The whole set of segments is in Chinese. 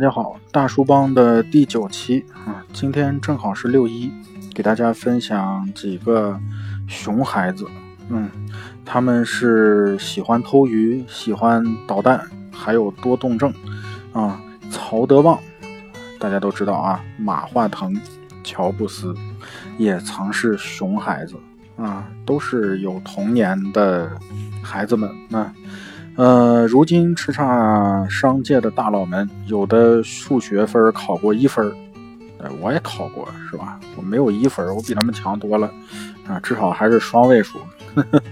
大家好，大叔帮的第九期啊，今天正好是六一，给大家分享几个熊孩子。嗯，他们是喜欢偷鱼，喜欢捣蛋，还有多动症啊。曹德旺，大家都知道啊，马化腾、乔布斯也曾是熊孩子啊，都是有童年的孩子们。那。呃，如今叱咤商界的大佬们，有的数学分考过一分，呃，我也考过，是吧？我没有一分，我比他们强多了，啊，至少还是双位数。呵 呵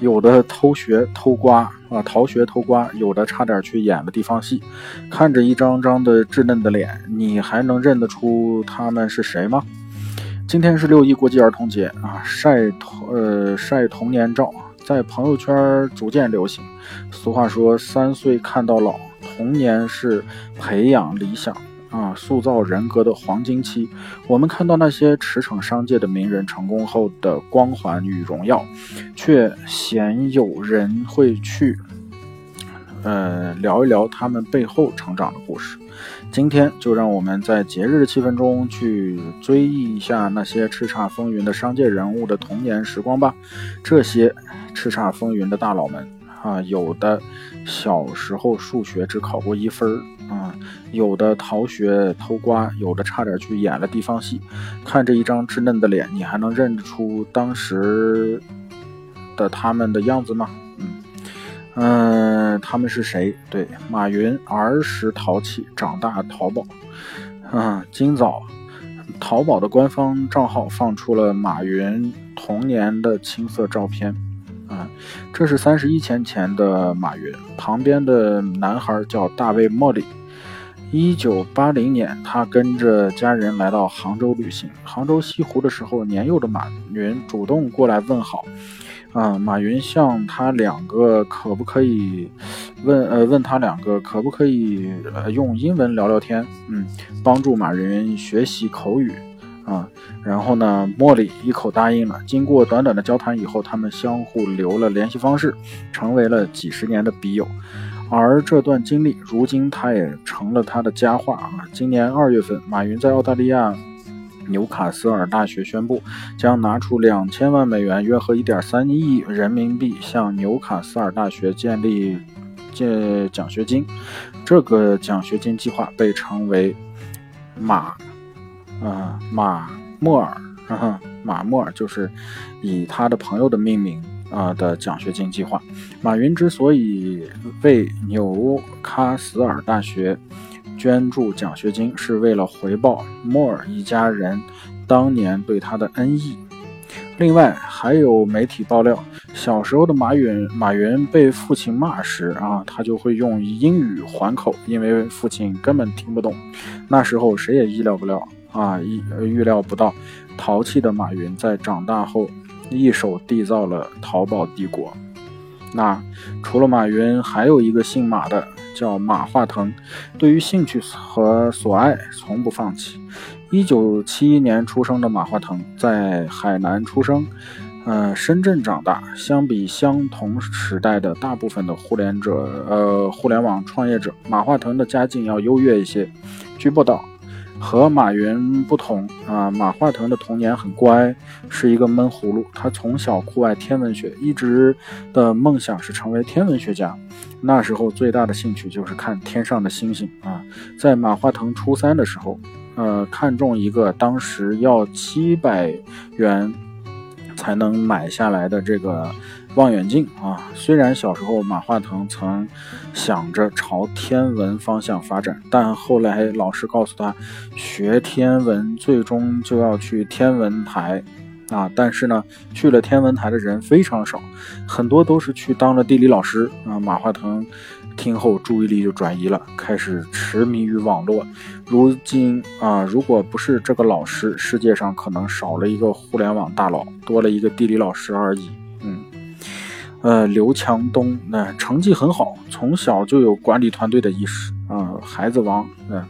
有的偷学偷瓜啊，逃学偷瓜，有的差点去演了地方戏。看着一张张的稚嫩的脸，你还能认得出他们是谁吗？今天是六一国际儿童节啊，晒童呃晒童年照。在朋友圈逐渐流行。俗话说：“三岁看到老，童年是培养理想啊、塑造人格的黄金期。”我们看到那些驰骋商界的名人成功后的光环与荣耀，却鲜有人会去，呃，聊一聊他们背后成长的故事。今天就让我们在节日的气氛中去追忆一下那些叱咤风云的商界人物的童年时光吧。这些叱咤风云的大佬们啊，有的小时候数学只考过一分儿啊，有的逃学偷瓜，有的差点去演了地方戏。看着一张稚嫩的脸，你还能认出当时的他们的样子吗？嗯，他们是谁？对，马云儿时淘气，长大淘宝。嗯，今早淘宝的官方账号放出了马云童年的青涩照片。啊，这是三十一年前的马云，旁边的男孩叫大卫莫里。一九八零年，他跟着家人来到杭州旅行。杭州西湖的时候，年幼的马云主动过来问好。啊，马云向他两个可不可以问呃问他两个可不可以呃用英文聊聊天，嗯，帮助马云学习口语啊。然后呢，莫里一口答应了。经过短短的交谈以后，他们相互留了联系方式，成为了几十年的笔友。而这段经历，如今他也成了他的佳话啊。今年二月份，马云在澳大利亚。纽卡斯尔大学宣布，将拿出两千万美元（约合一点三亿人民币）向纽卡斯尔大学建立建奖学金。这个奖学金计划被称为“马”，啊，马莫尔，马莫尔就是以他的朋友的命名啊的奖学金计划。马云之所以为纽卡斯尔大学。捐助奖学金是为了回报莫尔一家人当年对他的恩义。另外，还有媒体爆料，小时候的马云马云被父亲骂时啊，他就会用英语还口，因为父亲根本听不懂。那时候谁也意料不了啊，预预料不到，淘气的马云在长大后一手缔造了淘宝帝国。那除了马云，还有一个姓马的。叫马化腾，对于兴趣和所爱从不放弃。一九七一年出生的马化腾在海南出生，呃，深圳长大。相比相同时代的大部分的互联者，呃，互联网创业者，马化腾的家境要优越一些。据报道。和马云不同啊，马化腾的童年很乖，是一个闷葫芦。他从小酷爱天文学，一直的梦想是成为天文学家。那时候最大的兴趣就是看天上的星星啊。在马化腾初三的时候，呃，看中一个当时要七百元才能买下来的这个。望远镜啊，虽然小时候马化腾曾想着朝天文方向发展，但后来老师告诉他，学天文最终就要去天文台啊。但是呢，去了天文台的人非常少，很多都是去当了地理老师啊。马化腾听后注意力就转移了，开始痴迷于网络。如今啊，如果不是这个老师，世界上可能少了一个互联网大佬，多了一个地理老师而已。呃，刘强东那成绩很好，从小就有管理团队的意识啊，孩子王。嗯，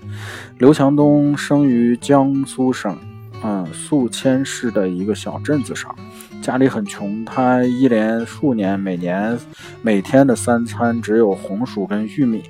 刘强东生于江苏省，嗯，宿迁市的一个小镇子上，家里很穷，他一连数年每年每天的三餐只有红薯跟玉米，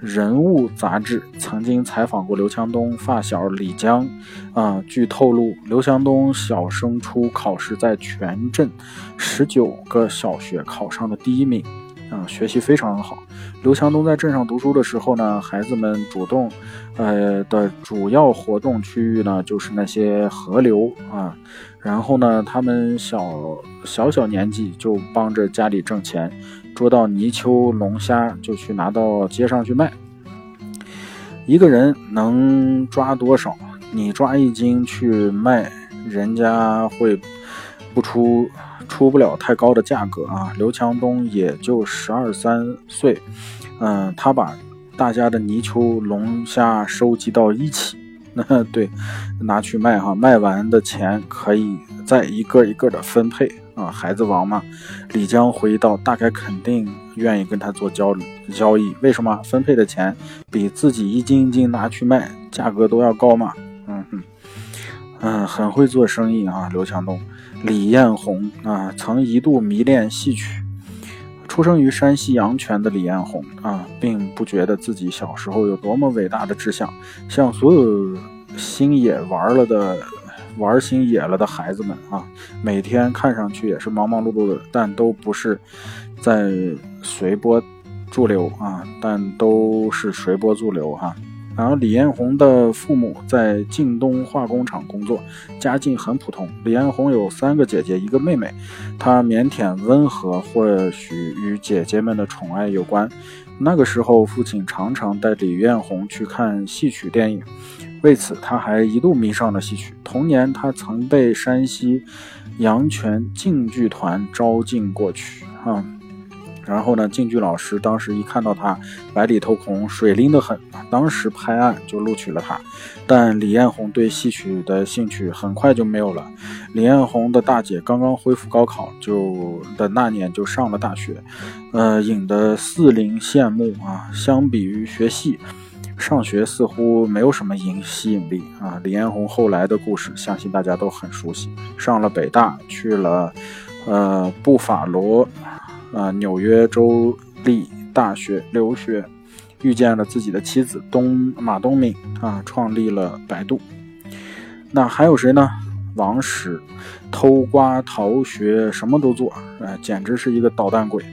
人物杂志曾经采访过刘强东发小李江，啊，据透露，刘强东小升初考试在全镇十九个小学考上了第一名，啊，学习非常好。刘强东在镇上读书的时候呢，孩子们主动，呃的主要活动区域呢就是那些河流啊，然后呢，他们小小小年纪就帮着家里挣钱。捉到泥鳅、龙虾，就去拿到街上去卖。一个人能抓多少？你抓一斤去卖，人家会不出出不了太高的价格啊。刘强东也就十二三岁，嗯，他把大家的泥鳅、龙虾收集到一起，那对，拿去卖哈，卖完的钱可以再一个一个的分配。啊，孩子王嘛，李江回忆道：“大概肯定愿意跟他做交交易，为什么？分配的钱比自己一斤一斤拿去卖，价格都要高嘛。”嗯哼，嗯，很会做生意啊，刘强东。李彦宏啊，曾一度迷恋戏曲。出生于山西阳泉的李彦宏啊，并不觉得自己小时候有多么伟大的志向，像所有星野玩了的。玩星野了的孩子们啊，每天看上去也是忙忙碌碌的，但都不是在随波逐流啊，但都是随波逐流哈。然后李彦宏的父母在晋东化工厂工作，家境很普通。李彦宏有三个姐姐，一个妹妹，他腼腆温和，或许与姐姐们的宠爱有关。那个时候，父亲常常带李彦宏去看戏曲电影。为此，他还一度迷上了戏曲。童年，他曾被山西阳泉晋剧团招进过去啊。然后呢，京剧老师当时一看到他白里透红、水灵得很，当时拍案就录取了他。但李彦宏对戏曲的兴趣很快就没有了。李彦宏的大姐刚刚恢复高考，就的那年就上了大学，呃，引得四邻羡慕啊。相比于学戏。上学似乎没有什么引吸引力啊！李彦宏后来的故事，相信大家都很熟悉。上了北大，去了呃布法罗，呃纽约州立大学留学，遇见了自己的妻子东马东敏啊，创立了百度。那还有谁呢？王石，偷瓜逃学，什么都做，呃，简直是一个捣蛋鬼。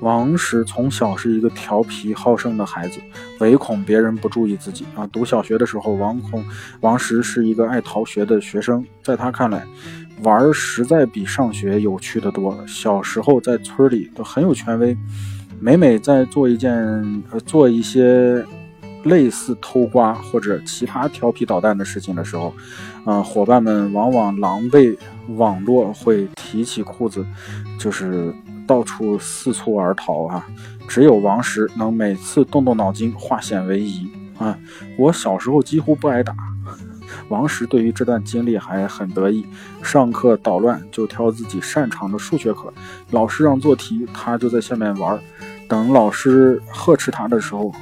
王石从小是一个调皮好胜的孩子，唯恐别人不注意自己啊。读小学的时候，王孔王石是一个爱逃学的学生，在他看来，玩实在比上学有趣的多。小时候在村里都很有权威，每每在做一件呃做一些类似偷瓜或者其他调皮捣蛋的事情的时候，啊，伙伴们往往狼狈网络会提起裤子，就是。到处四处而逃啊！只有王石能每次动动脑筋，化险为夷啊！我小时候几乎不挨打，王石对于这段经历还很得意。上课捣乱就挑自己擅长的数学课，老师让做题，他就在下面玩。等老师呵斥他的时候，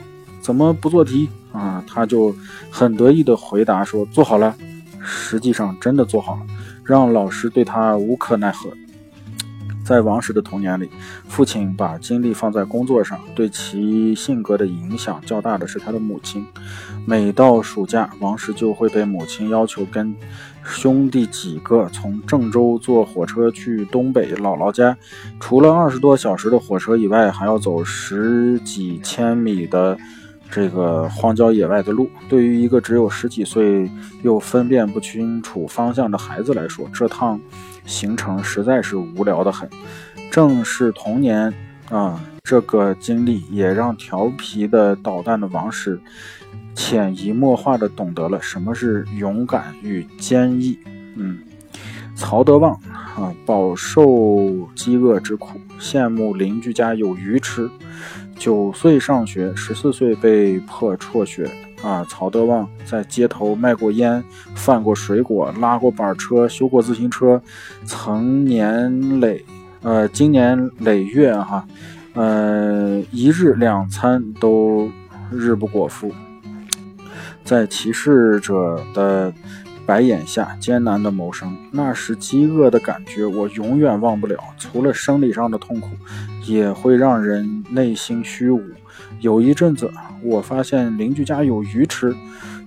怎么不做题啊？他就很得意的回答说：“做好了。”实际上真的做好了，让老师对他无可奈何。在王石的童年里，父亲把精力放在工作上，对其性格的影响较大的是他的母亲。每到暑假，王石就会被母亲要求跟兄弟几个从郑州坐火车去东北姥姥家，除了二十多小时的火车以外，还要走十几千米的这个荒郊野外的路。对于一个只有十几岁又分辨不清楚方向的孩子来说，这趟。行程实在是无聊的很，正是童年啊，这个经历也让调皮的捣蛋的王石潜移默化的懂得了什么是勇敢与坚毅。嗯，曹德旺啊，饱受饥饿之苦，羡慕邻居家有鱼吃。九岁上学，十四岁被迫辍学。啊，曹德旺在街头卖过烟，贩过水果，拉过板车，修过自行车，曾年累，呃，经年累月哈，呃，一日两餐都日不果腹，在歧视者的白眼下艰难的谋生，那时饥饿的感觉我永远忘不了，除了生理上的痛苦，也会让人内心虚无。有一阵子，我发现邻居家有鱼吃，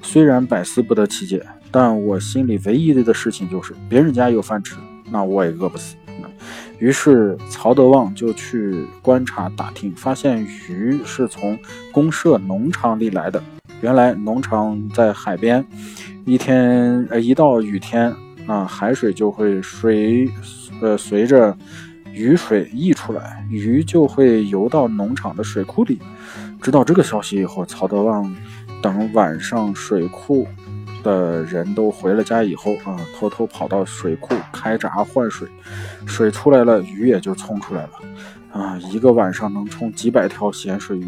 虽然百思不得其解，但我心里唯一的事情就是别人家有饭吃，那我也饿不死。于是曹德旺就去观察打听，发现鱼是从公社农场里来的。原来农场在海边，一天呃一到雨天啊，海水就会随呃随着雨水溢出来，鱼就会游到农场的水库里。知道这个消息以后，曹德旺等晚上水库的人都回了家以后啊，偷偷跑到水库开闸换水，水出来了，鱼也就冲出来了啊，一个晚上能冲几百条咸水鱼。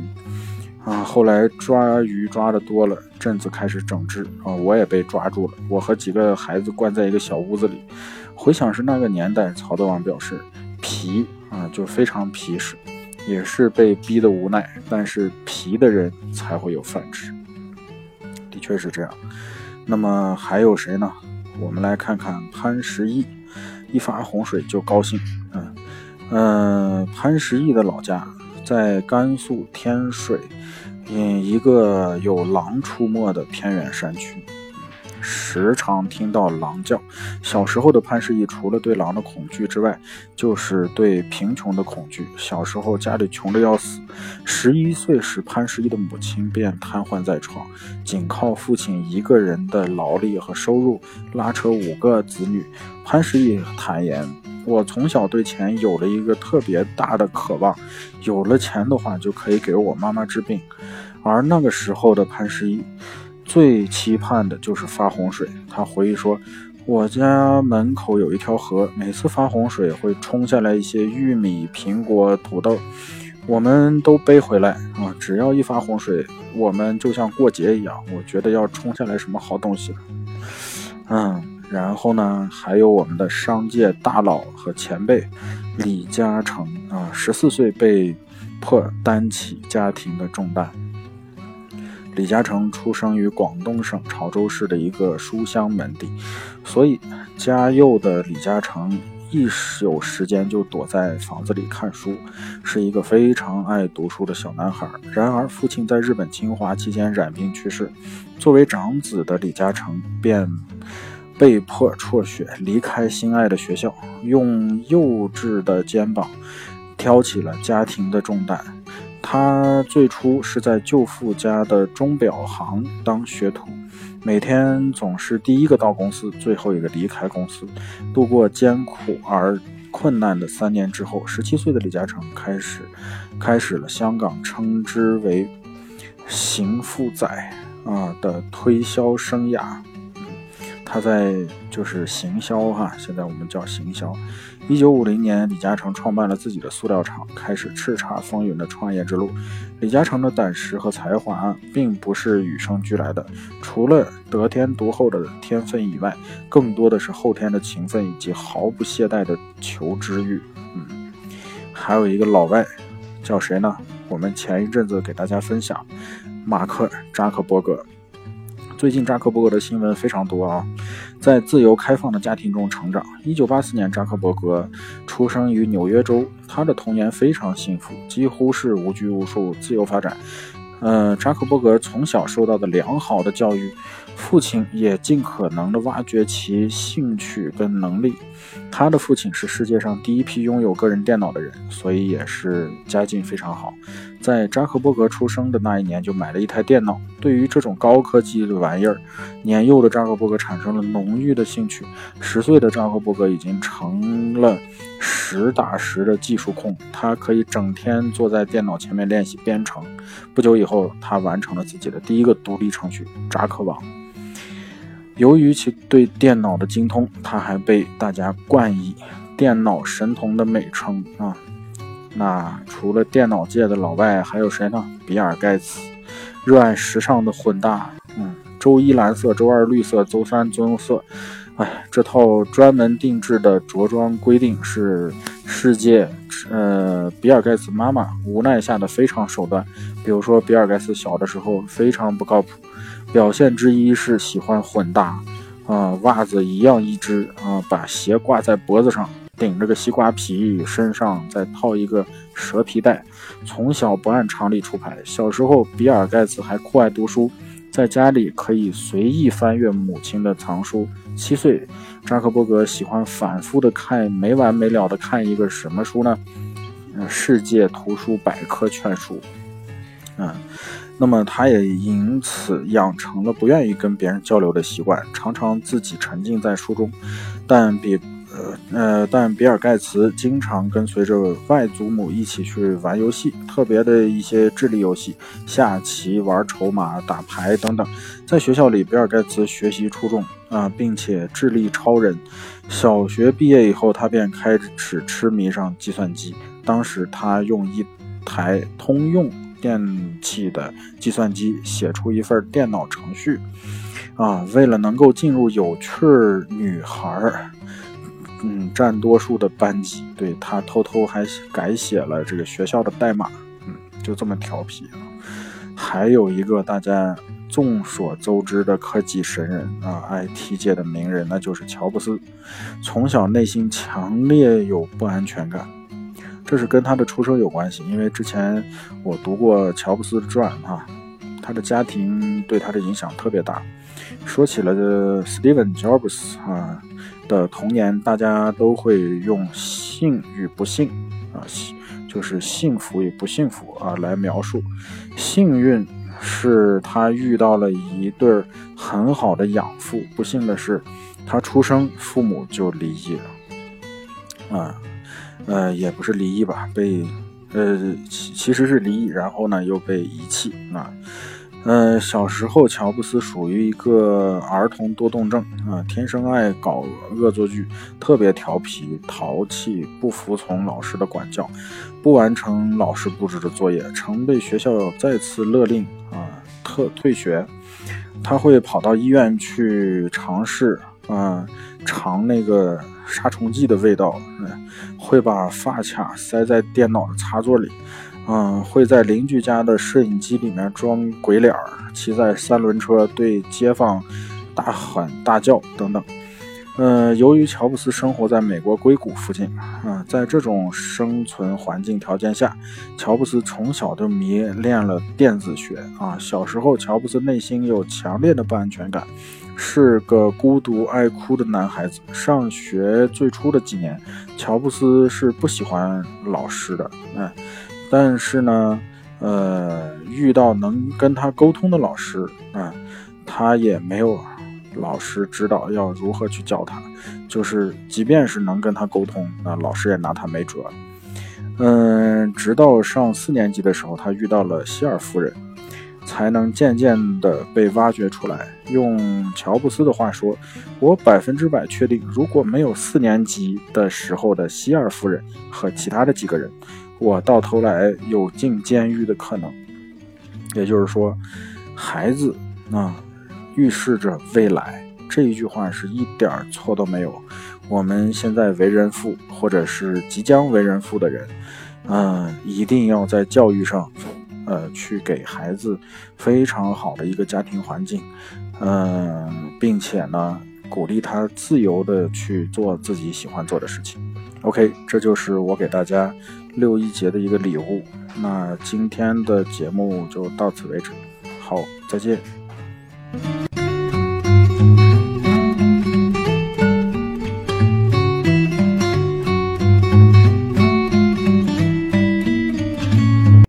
啊，后来抓鱼抓的多了，镇子开始整治啊，我也被抓住了。我和几个孩子关在一个小屋子里。回想是那个年代，曹德旺表示皮啊就非常皮实，也是被逼的无奈。但是皮的人才会有饭吃，的确是这样。那么还有谁呢？我们来看看潘石屹，一发洪水就高兴。嗯嗯，潘石屹的老家。在甘肃天水，嗯，一个有狼出没的偏远山区，时常听到狼叫。小时候的潘石屹，除了对狼的恐惧之外，就是对贫穷的恐惧。小时候家里穷得要死，十一岁时，潘石屹的母亲便瘫痪在床，仅靠父亲一个人的劳力和收入拉扯五个子女。潘石屹坦言。我从小对钱有了一个特别大的渴望，有了钱的话就可以给我妈妈治病。而那个时候的潘石屹最期盼的就是发洪水。他回忆说：“我家门口有一条河，每次发洪水会冲下来一些玉米、苹果、土豆，我们都背回来啊。只要一发洪水，我们就像过节一样。我觉得要冲下来什么好东西。”嗯。然后呢，还有我们的商界大佬和前辈李嘉诚啊，十四岁被迫担起家庭的重担。李嘉诚出生于广东省潮州市的一个书香门第，所以家幼的李嘉诚一有时间就躲在房子里看书，是一个非常爱读书的小男孩。然而，父亲在日本侵华期间染病去世，作为长子的李嘉诚便。被迫辍学，离开心爱的学校，用幼稚的肩膀挑起了家庭的重担。他最初是在舅父家的钟表行当学徒，每天总是第一个到公司，最后一个离开公司。度过艰苦而困难的三年之后，十七岁的李嘉诚开始开始了香港称之为“行富仔”啊的推销生涯。他在就是行销哈，现在我们叫行销。一九五零年，李嘉诚创办了自己的塑料厂，开始叱咤风云的创业之路。李嘉诚的胆识和才华并不是与生俱来的，除了得天独厚的天分以外，更多的是后天的勤奋以及毫不懈怠的求知欲。嗯，还有一个老外，叫谁呢？我们前一阵子给大家分享，马克扎克伯格。最近扎克伯格的新闻非常多啊，在自由开放的家庭中成长。一九八四年，扎克伯格出生于纽约州，他的童年非常幸福，几乎是无拘无束、自由发展。呃，扎克伯格从小受到的良好的教育，父亲也尽可能的挖掘其兴趣跟能力。他的父亲是世界上第一批拥有个人电脑的人，所以也是家境非常好。在扎克伯格出生的那一年就买了一台电脑。对于这种高科技的玩意儿，年幼的扎克伯格产生了浓郁的兴趣。十岁的扎克伯格已经成了实打实的技术控，他可以整天坐在电脑前面练习编程。不久以后，他完成了自己的第一个独立程序——扎克网。由于其对电脑的精通，他还被大家冠以“电脑神童”的美称啊。那除了电脑界的老外，还有谁呢？比尔盖茨，热爱时尚的混搭，嗯，周一蓝色，周二绿色，周三棕色。哎，这套专门定制的着装规定是世界，呃，比尔盖茨妈妈无奈下的非常手段。比如说，比尔盖茨小的时候非常不靠谱。表现之一是喜欢混搭，啊，袜子一样一只，啊，把鞋挂在脖子上，顶着个西瓜皮，身上再套一个蛇皮袋。从小不按常理出牌。小时候，比尔盖茨还酷爱读书，在家里可以随意翻阅母亲的藏书。七岁，扎克伯格喜欢反复的看，没完没了的看一个什么书呢？世界图书百科全书。嗯，那么他也因此养成了不愿意跟别人交流的习惯，常常自己沉浸在书中。但比呃，但比尔盖茨经常跟随着外祖母一起去玩游戏，特别的一些智力游戏，下棋、玩筹码、打牌等等。在学校里，比尔盖茨学习出众啊，并且智力超人。小学毕业以后，他便开始痴迷上计算机。当时他用一台通用电器的计算机写出一份电脑程序，啊，为了能够进入有趣女孩。嗯，占多数的班级，对他偷偷还改写了这个学校的代码，嗯，就这么调皮啊。还有一个大家众所周知的科技神人啊，IT 界的名人，那就是乔布斯。从小内心强烈有不安全感，这是跟他的出生有关系。因为之前我读过乔布斯传哈，他的家庭对他的影响特别大。说起了 Steven Jobs 啊。的童年，大家都会用幸与不幸啊，就是幸福与不幸福啊来描述。幸运是他遇到了一对很好的养父，不幸的是他出生父母就离异了。啊，呃，也不是离异吧，被呃其其实是离异，然后呢又被遗弃啊。嗯，小时候乔布斯属于一个儿童多动症啊，天生爱搞恶作剧，特别调皮、淘气，不服从老师的管教，不完成老师布置的作业，曾被学校再次勒令啊特退学。他会跑到医院去尝试啊尝那个杀虫剂的味道，嗯，会把发卡塞在电脑的插座里。嗯，会在邻居家的摄影机里面装鬼脸儿，骑在三轮车对街坊大喊大叫等等。嗯，由于乔布斯生活在美国硅谷附近，啊，在这种生存环境条件下，乔布斯从小就迷恋了电子学。啊，小时候乔布斯内心有强烈的不安全感，是个孤独爱哭的男孩子。上学最初的几年，乔布斯是不喜欢老师的。嗯。但是呢，呃，遇到能跟他沟通的老师啊，他也没有老师指导要如何去教他，就是即便是能跟他沟通，那老师也拿他没辙。嗯，直到上四年级的时候，他遇到了希尔夫人，才能渐渐的被挖掘出来。用乔布斯的话说，我百分之百确定，如果没有四年级的时候的希尔夫人和其他的几个人。我到头来有进监狱的可能，也就是说，孩子啊，预示着未来。这一句话是一点错都没有。我们现在为人父，或者是即将为人父的人，嗯，一定要在教育上，呃，去给孩子非常好的一个家庭环境，嗯，并且呢，鼓励他自由的去做自己喜欢做的事情。OK，这就是我给大家。六一节的一个礼物，那今天的节目就到此为止，好，再见。